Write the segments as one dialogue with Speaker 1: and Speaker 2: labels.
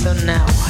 Speaker 1: So now.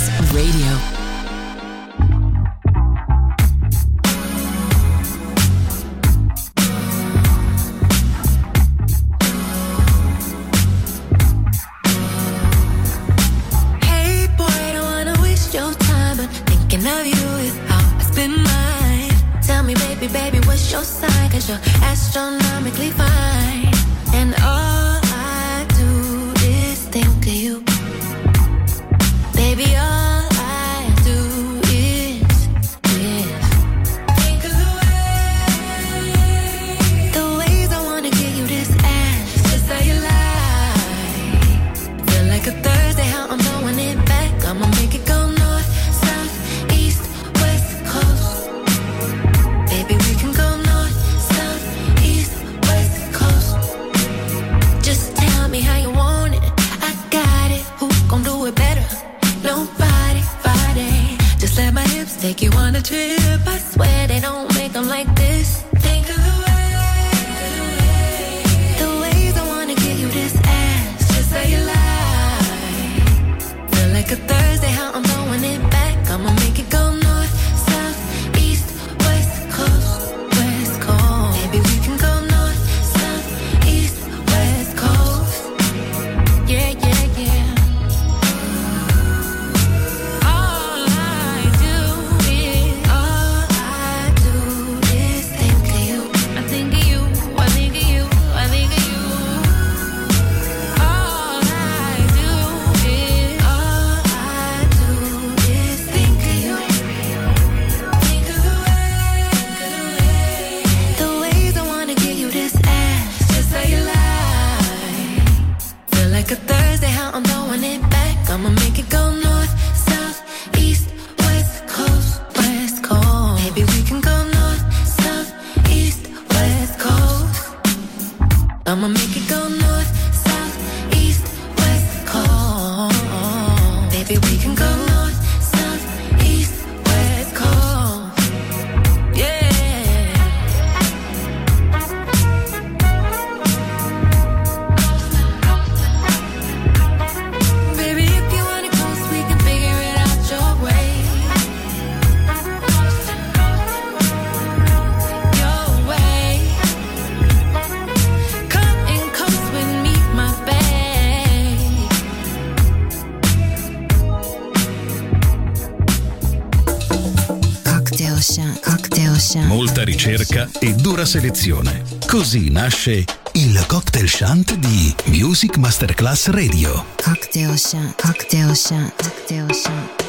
Speaker 2: Thinking of
Speaker 3: selezione. Così nasce il cocktail shunt di Music Masterclass Radio.
Speaker 4: Cocktail shunt, cocktail shunt, cocktail
Speaker 5: shunt.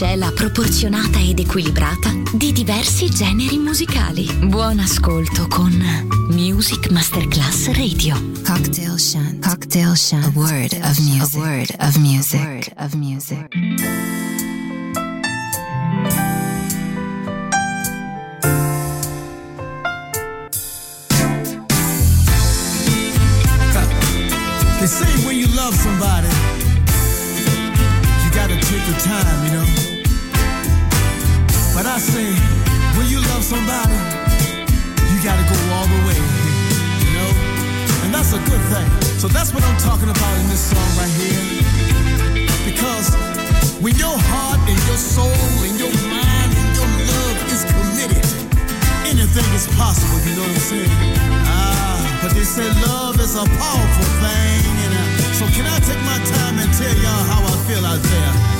Speaker 5: Miscela proporzionata ed equilibrata di diversi generi musicali. Buon ascolto con Music Masterclass Radio.
Speaker 4: Cocktail Shant. Cocktail Shant. A word of music. A word of music. A word of music.
Speaker 6: They say when you love somebody, say, when you love somebody, you gotta go all the way, you know. And that's a good thing. So that's what I'm talking about in this song right here. Because when your heart and your soul and your mind and your love is committed, anything is possible, you know what I'm saying? Ah, but they say love is a powerful thing. And uh, so can I take my time and tell y'all how I feel out there?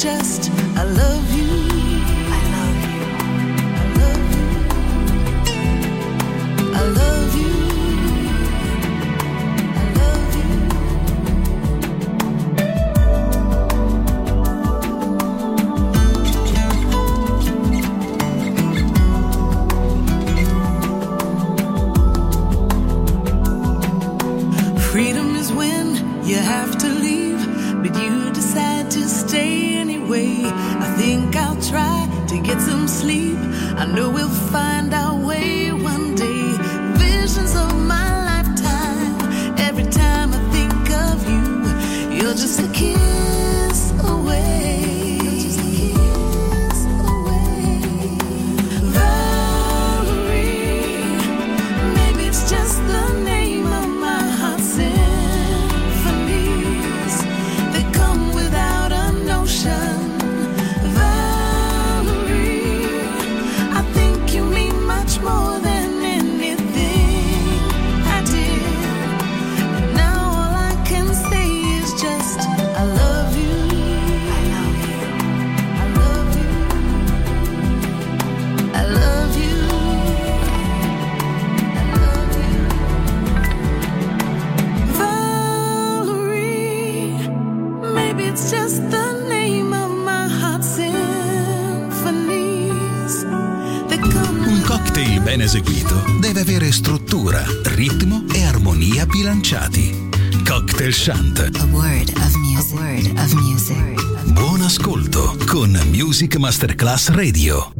Speaker 7: Just of
Speaker 4: music.
Speaker 3: Buon ascolto con Music Masterclass Radio.